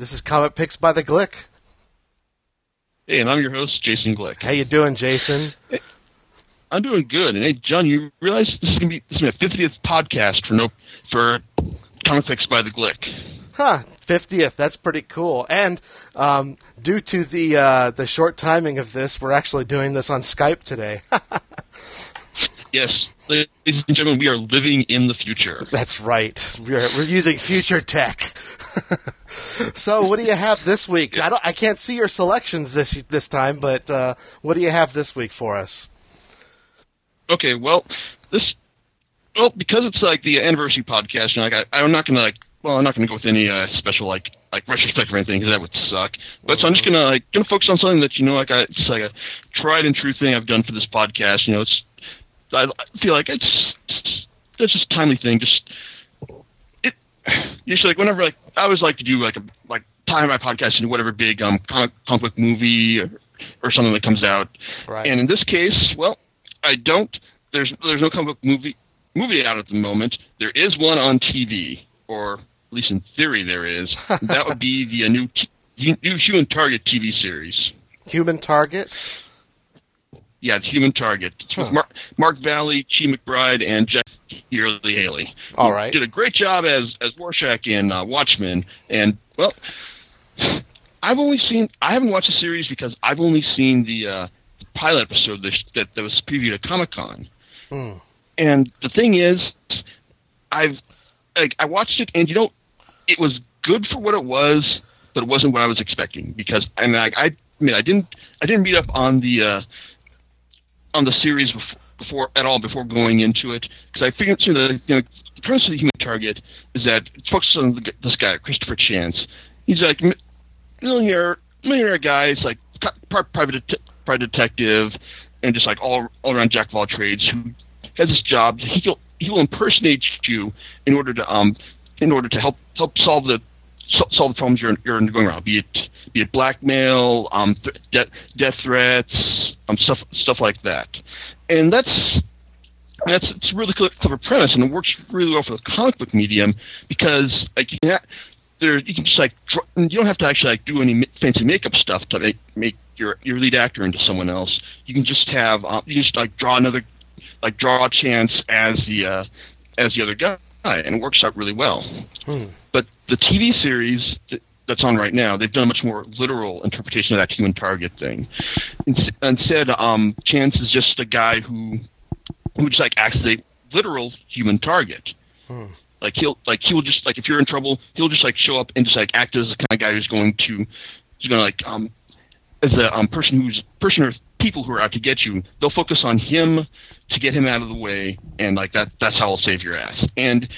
This is Comic Picks by the Glick. Hey, and I'm your host, Jason Glick. How you doing, Jason? I'm doing good. And hey, John, you realize this is gonna be this is my 50th podcast for no for Comic Picks by the Glick. Huh, 50th. That's pretty cool. And um, due to the uh, the short timing of this, we're actually doing this on Skype today. yes, ladies and gentlemen, we are living in the future. That's right. We're we're using future tech. so, what do you have this week? I don't. I can't see your selections this this time, but uh, what do you have this week for us? Okay, well, this well because it's like the anniversary podcast. Know, like I, I'm not gonna like. Well, I'm not gonna go with any uh, special like like retrospective or anything because that would suck. But so I'm just gonna like gonna focus on something that you know like I just like a tried and true thing I've done for this podcast. You know, it's I feel like it's it's just a timely thing. Just it usually like whenever like I always like to do like a like time my podcast into whatever big um comic, comic book movie or, or something that comes out. Right. And in this case, well, I don't. There's there's no comic book movie movie out at the moment. There is one on TV, or at least in theory there is. that would be the uh, new t- new Human Target TV series. Human Target. Yeah, it's Human Target. It's with Mark, Mark Valley, Chi McBride, and Jackie Earle Haley. All right. Did a great job as as Rorschach in uh, Watchmen, and well, I've only seen. I haven't watched the series because I've only seen the uh, pilot episode that, that that was previewed at Comic Con. Hmm. And the thing is, I've like I watched it, and you know, it was good for what it was, but it wasn't what I was expecting because I mean, I, I mean, I didn't I didn't read up on the uh, on the series before, before at all before going into it because I figured know, the, you know the premise of the Human Target is that it focuses on the, this guy Christopher Chance. He's like millionaire millionaire guy. He's like private det- private detective and just like all all around jack of all trades who has this job. He will he will impersonate you in order to um in order to help help solve the so- solve the problems you're you're going around. Be it be it blackmail, um, th- de- death threats, um, stuff stuff like that. And that's that's it's a really clever, premise, and it works really well for the comic book medium because like you can, ha- there you can just like you don't have to actually like do any fancy makeup stuff to make make your your lead actor into someone else. You can just have um, you just like draw another like draw a chance as the uh, as the other guy, and it works out really well. But the TV series th- that's on right now, they've done a much more literal interpretation of that human target thing. Instead, um, Chance is just a guy who who just like acts as a literal human target. Like he'll like he will just like if you're in trouble, he'll just like show up and just like act as the kind of guy who's going to who's going to like um as a um, person who's person or people who are out to get you. They'll focus on him to get him out of the way, and like that that's how I'll save your ass. And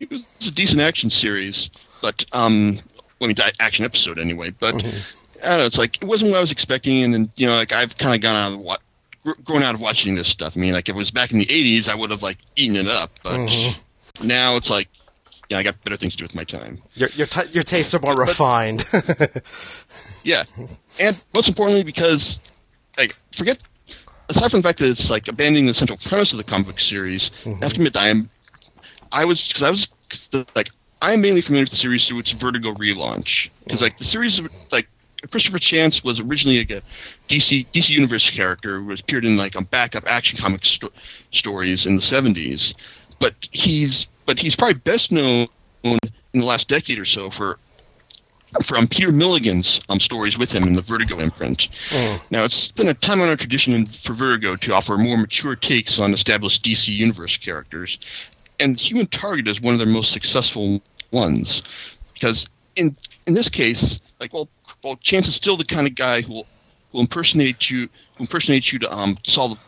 it was a decent action series, but um, I mean, di- action episode anyway. But mm-hmm. I don't know, it's like it wasn't what I was expecting, and then you know, like I've kind of gone out of gr- grown out of watching this stuff. I mean, like if it was back in the '80s, I would have like eaten it up, but mm-hmm. now it's like, yeah, I got better things to do with my time. Your your t- your tastes are more refined. Yeah, and most importantly, because like forget aside from the fact that it's like abandoning the central premise of the comic book series, I have to admit I am I was because I was like I'm mainly familiar with the series through its Vertigo relaunch. Because like the series like Christopher Chance was originally like a DC DC Universe character who was appeared in like um, backup action comic sto- stories in the 70s, but he's but he's probably best known in the last decade or so for from Peter Milligan's um, stories with him in the Vertigo imprint. Now, it's been a time honored tradition in, for Vertigo to offer more mature takes on established DC Universe characters, and Human Target is one of their most successful ones. Because in in this case, like, well, well, Chance is still the kind of guy who will, who impersonate you, who impersonate you to um solve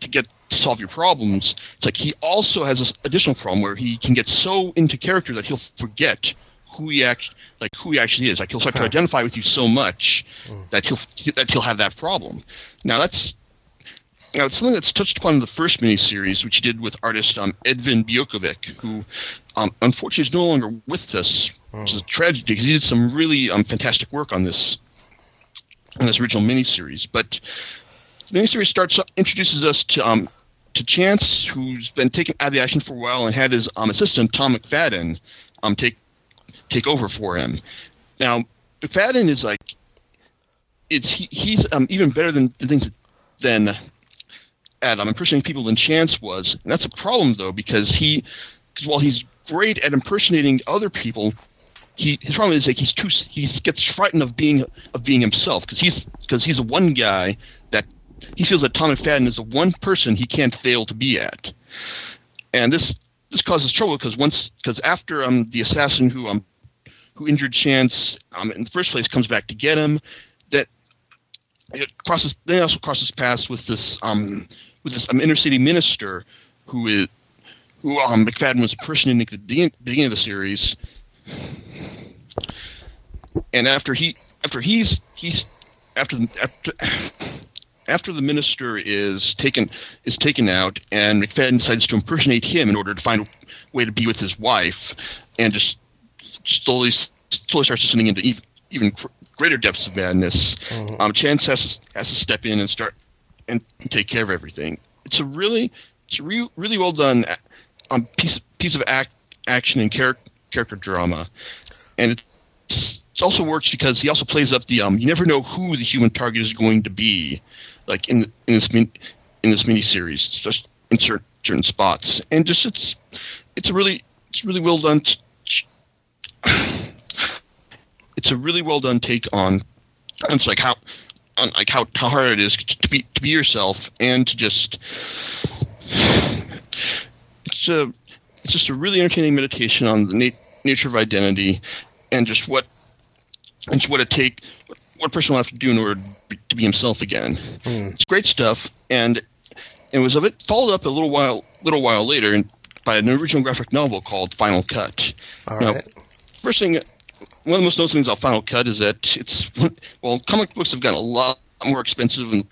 to get to solve your problems. It's like he also has this additional problem where he can get so into character that he'll forget who he act like who he actually is. Like he'll start to identify with you so much that he'll that he'll have that problem. Now that's now it's something that's touched upon in the first miniseries, which he did with artist um, Edvin Biukovic, who um, unfortunately is no longer with us, which is a tragedy because he did some really um, fantastic work on this on this original miniseries. But the miniseries starts introduces us to um, to Chance, who's been taken out of the action for a while and had his um, assistant Tom McFadden um, take take over for him. Now, McFadden is like it's he, he's um, even better than the things than at um, impersonating people than Chance was. And that's a problem though because he because while he's great at impersonating other people, he his problem is like he's too he gets frightened of being of being himself because he's because he's the one guy that he feels that Tom McFadden is the one person he can't fail to be at, and this this causes trouble because once because after um the assassin who um who injured Chance um in the first place comes back to get him, it crosses then also crosses paths with this um with this um, inner city minister who is who um McFadden was impersonating at the beginning of the series. And after he after he's he's after after after the minister is taken is taken out and McFadden decides to impersonate him in order to find a way to be with his wife and just slowly slowly starts descending into even, even greater depths of madness. Mm-hmm. Um, Chance has to, has to step in and start and take care of everything. It's a really it's a re- really well done um, piece piece of act, action and character character drama, and it also works because he also plays up the um. You never know who the human target is going to be, like in in this min, in this miniseries, just in certain, certain spots, and just it's it's a really it's really well done. T- it's a really well done take on it's like how on like how, hard it is to be to be yourself and to just it's a it's just a really entertaining meditation on the nat- nature of identity and just what and what it take what a person will have to do in order to be himself again. Mm. It's great stuff, and it was of it followed up a little while little while later by an original graphic novel called Final Cut. All now, right. First thing, one of the most notable things about Final Cut is that it's well, comic books have gotten a lot more expensive and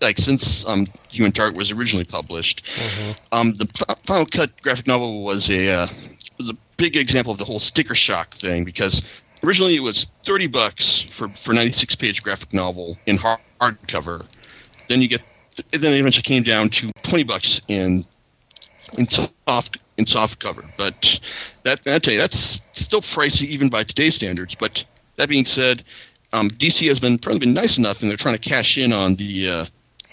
like since um, Human Target was originally published. Mm-hmm. Um, the Final Cut graphic novel was a uh, was a big example of the whole sticker shock thing because originally it was thirty bucks for for ninety six page graphic novel in hard, hardcover. Then you get then it eventually came down to twenty bucks in in soft in soft cover. But that I tell you that's still pricey even by today's standards. But that being said, um, DC has been probably been nice enough, and they're trying to cash in on the uh,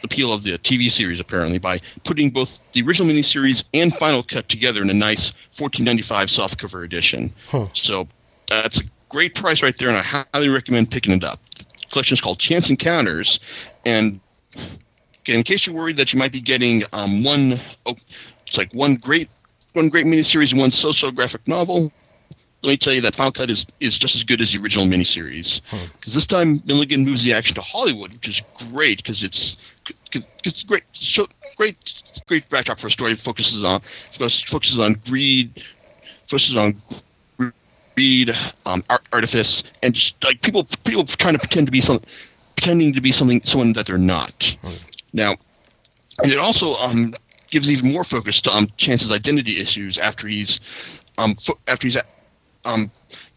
appeal of the TV series apparently by putting both the original miniseries and Final Cut together in a nice 14.95 softcover edition. Huh. So that's a great price right there, and I highly recommend picking it up. The collection is called Chance Encounters, and in case you're worried that you might be getting um, one, oh, it's like one great one great miniseries and one so-so graphic novel let me tell you that Final Cut is, is just as good as the original miniseries. Because hmm. this time Milligan moves the action to Hollywood, which is great because it's cause it's great so great great backdrop for a story. It focuses on focuses on greed, focuses on greed, um, art, artifice, and just like people people trying to pretend to be some pretending to be something someone that they're not. Hmm. Now, and it also um, gives even more focus to um, Chance's identity issues after he's um, fo- after he's um,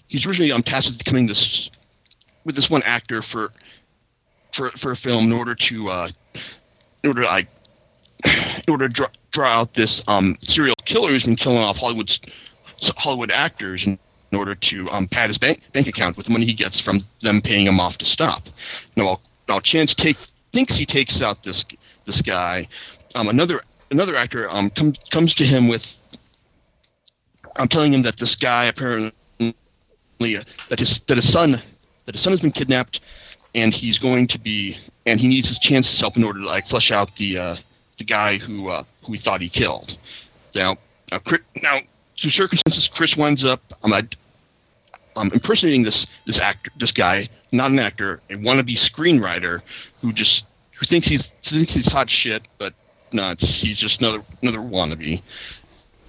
he's originally um, tasked with becoming this with this one actor for for for a film in order to uh, in order to like in order to draw, draw out this um, serial killer who's been killing off Hollywood's Hollywood actors in, in order to um, pad his bank bank account with the money he gets from them paying him off to stop. Now, while, while Chance take, thinks he takes out this this guy, um, another another actor um, comes comes to him with I'm telling him that this guy apparently that his that his son that his son has been kidnapped, and he's going to be and he needs his chance to help in order to like flush out the uh, the guy who uh, who he thought he killed. Now, now, now through circumstances, Chris winds up um, um, impersonating this this actor, this guy, not an actor, a wannabe screenwriter who just who thinks he's thinks he's hot shit, but no, he's just another another wannabe,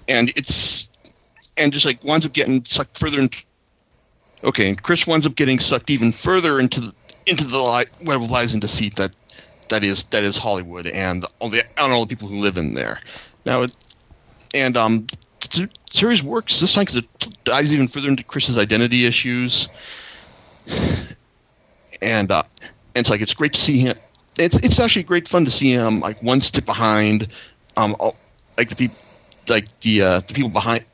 and it's and just like winds up getting sucked further into. Okay, and Chris winds up getting sucked even further into the into the web of lies and deceit that that is that is Hollywood and all the and all the people who live in there. Now, it, and um, the series works this time because it dives even further into Chris's identity issues, and uh, and it's like it's great to see him. It's it's actually great fun to see him like one step behind, um, all, like the people, like the uh, the people behind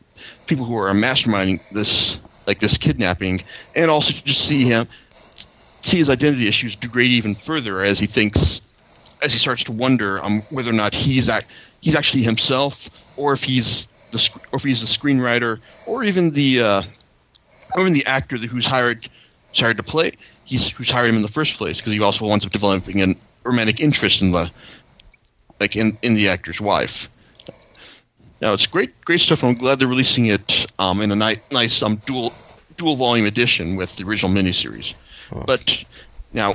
people who are masterminding this like this kidnapping, and also to just see him see his identity issues degrade even further as he thinks as he starts to wonder um, whether or not he's act, he's actually himself or if he's the or if he's the screenwriter or even the uh, or even the actor that who's hired hired to play he's who's hired him in the first place because he also winds up developing a romantic interest in the like in, in the actor's wife. Now it's great great stuff. I'm glad they're releasing it um, in a ni- nice um, dual dual volume edition with the original miniseries. Oh. But now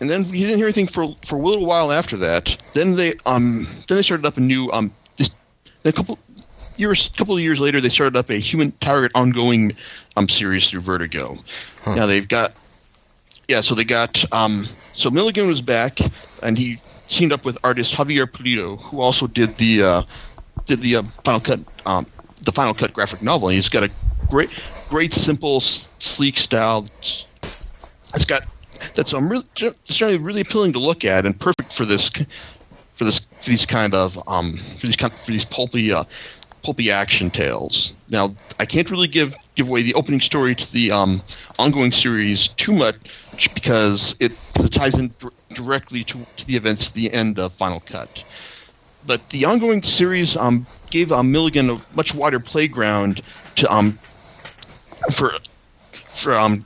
and then you didn't hear anything for for a little while after that. Then they um then they started up a new um this, a couple years a couple of years later they started up a human target ongoing um series through Vertigo. Huh. Now they've got yeah so they got um so Milligan was back and he teamed up with artist Javier Pulido who also did the uh, did the uh, final cut um the final cut graphic novel. And he's got a great great simple sleek style. It's got that's um, really, certainly really appealing to look at and perfect for this for this for these kind of um, for these kind for these pulpy uh, pulpy action tales. Now, I can't really give give away the opening story to the um, ongoing series too much because it, ties in directly to, to the events at the end of Final Cut. But the ongoing series um, gave um, Milligan a much wider playground to um, for for um,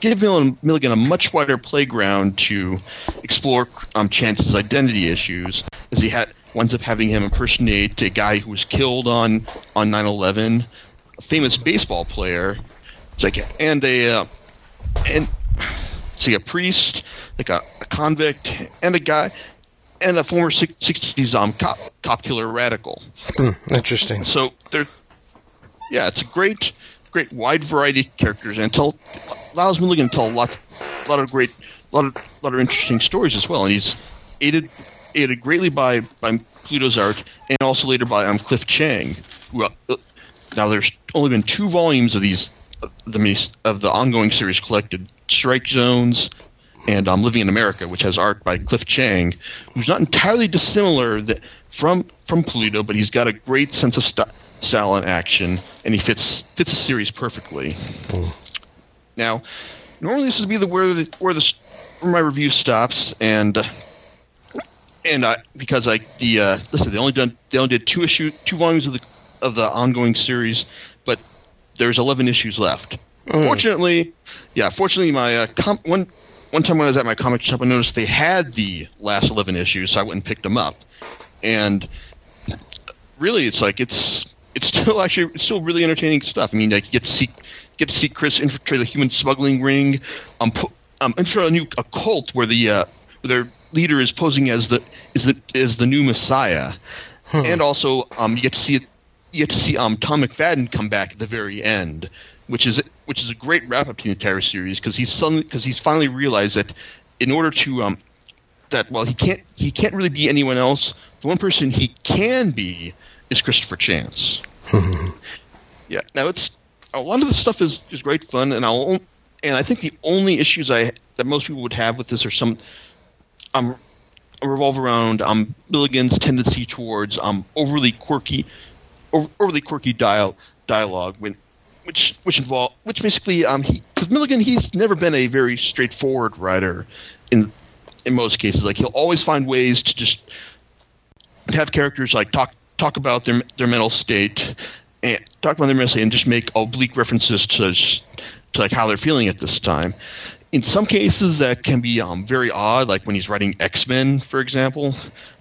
give Milligan a much wider playground to explore um, Chance's identity issues, as he had winds up having him impersonate a guy who was killed on on 9/11, a famous baseball player, it's like and a uh, and see a priest, like a, a, convict, and a guy. And a former 60s um, cop, cop killer radical. Hmm, interesting. So there, yeah, it's a great great wide variety of characters and tell allows Milligan to tell a lot, a lot of great, a lot of, a lot of interesting stories as well. And he's aided aided greatly by by Pulido's art and also later by um, Cliff Chiang. Who, uh, now there's only been two volumes of these the of the ongoing series collected: Strike Zones and um, Living in America, which has art by Cliff Chiang, who's not entirely dissimilar that, from from Pulido, but he's got a great sense of style style and action, and he fits fits the series perfectly. Mm. Now, normally this would be the where the where the where my review stops, and uh, and I because like the uh, listen, they only done they only did two issue two volumes of the of the ongoing series, but there's eleven issues left. Mm. Fortunately, yeah, fortunately, my uh, com- one one time when I was at my comic shop, I noticed they had the last eleven issues, so I went and picked them up, and really, it's like it's it's still actually it's still really entertaining stuff. I mean, like you get to see get to see Chris infiltrate a human smuggling ring, um, um infiltrate a new a cult where the uh, where their leader is posing as the is the is the new Messiah, hmm. and also um you get to see it you get to see um Tom McFadden come back at the very end, which is which is a great wrap up to the entire series because he's suddenly because he's finally realized that in order to um that well he can't he can't really be anyone else. The one person he can be is Christopher Chance. yeah. Now it's a lot of the stuff is, is great fun, and I'll and I think the only issues I that most people would have with this are some um revolve around um Milligan's tendency towards um overly quirky overly quirky dial dialogue when which which involve which basically um he because Milligan he's never been a very straightforward writer in in most cases like he'll always find ways to just have characters like talk talk about their their mental state and talk about their mental state and just make oblique references to to like how they're feeling at this time. In some cases, that can be um, very odd, like when he's writing X Men, for example.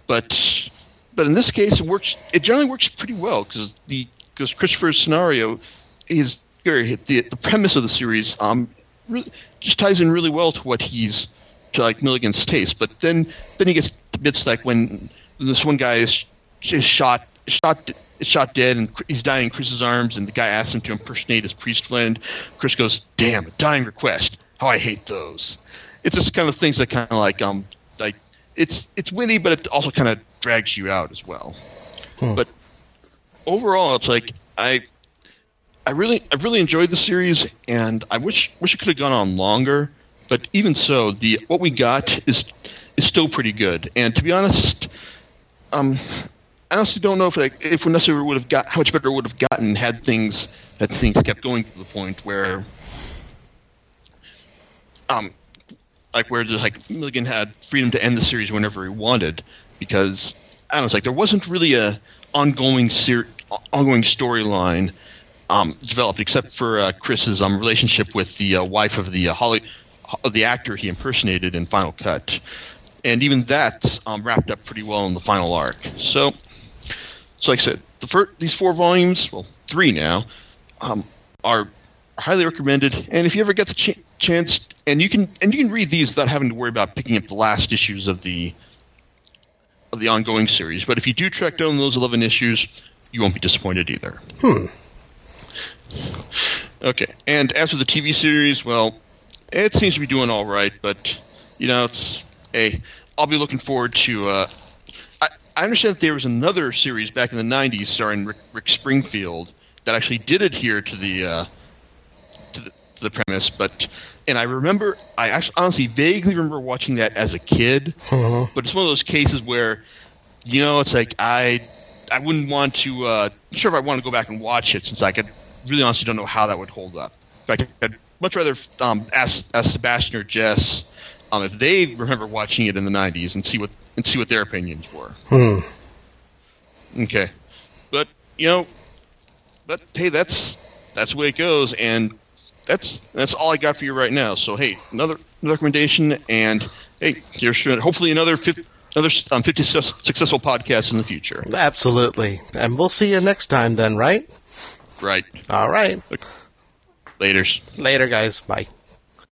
But but in this case, it works. It generally works pretty well because the because Christopher's scenario is the the premise of the series um really, just ties in really well to what he's to like Milligan's taste. But then then he gets bits like when this one guy is is shot shot shot dead and he's dying in Chris's arms and the guy asks him to impersonate his priest friend. Chris goes, "Damn, a dying request. How I hate those." It's just kind of things that kind of like um like it's it's witty, but it also kind of drags you out as well. Hmm. But overall, it's like I I really I really enjoyed the series, and I wish wish it could have gone on longer. But even so, the what we got is is still pretty good. And to be honest, um, I honestly don't know if like, if we necessarily would have got how much better it would have gotten had things had things kept going to the point where, um, like where there's like Milligan had freedom to end the series whenever he wanted because I don't know, it's like there wasn't really a ongoing ser- ongoing storyline um, developed except for uh, Chris's um, relationship with the uh, wife of the uh, Holly, the actor he impersonated in Final Cut, and even that um, wrapped up pretty well in the final arc. So, so like I said, the first, these four volumes, well, three now, um, are highly recommended. And if you ever get the ch- chance, and you can and you can read these without having to worry about picking up the last issues of the of the ongoing series. But if you do track down those eleven issues, you won't be disappointed either. Hmm. Okay, and as for the TV series, well, it seems to be doing all right, but you know, it's a. I'll be looking forward to. Uh, I, I understand that there was another series back in the '90s starring Rick, Rick Springfield that actually did adhere to the uh, to the, premise, but and I remember, I actually honestly vaguely remember watching that as a kid, Mhm. but it's one of those cases where, you know, it's like I I wouldn't want to. Uh, sure, if I want to go back and watch it, since I could really honestly don't know how that would hold up. In fact, I'd much rather um, ask, ask Sebastian or Jess um, if they remember watching it in the '90s and see what and see what their opinions were. Hmm. Okay, but you know, but hey, that's that's the way it goes, and that's that's all I got for you right now. So hey, another, another recommendation, and hey, here's hopefully another 50, another um, 50 success, successful podcasts in the future. Absolutely. And we'll see you next time then, right? Right. All right. Later's. Later, guys. Bye.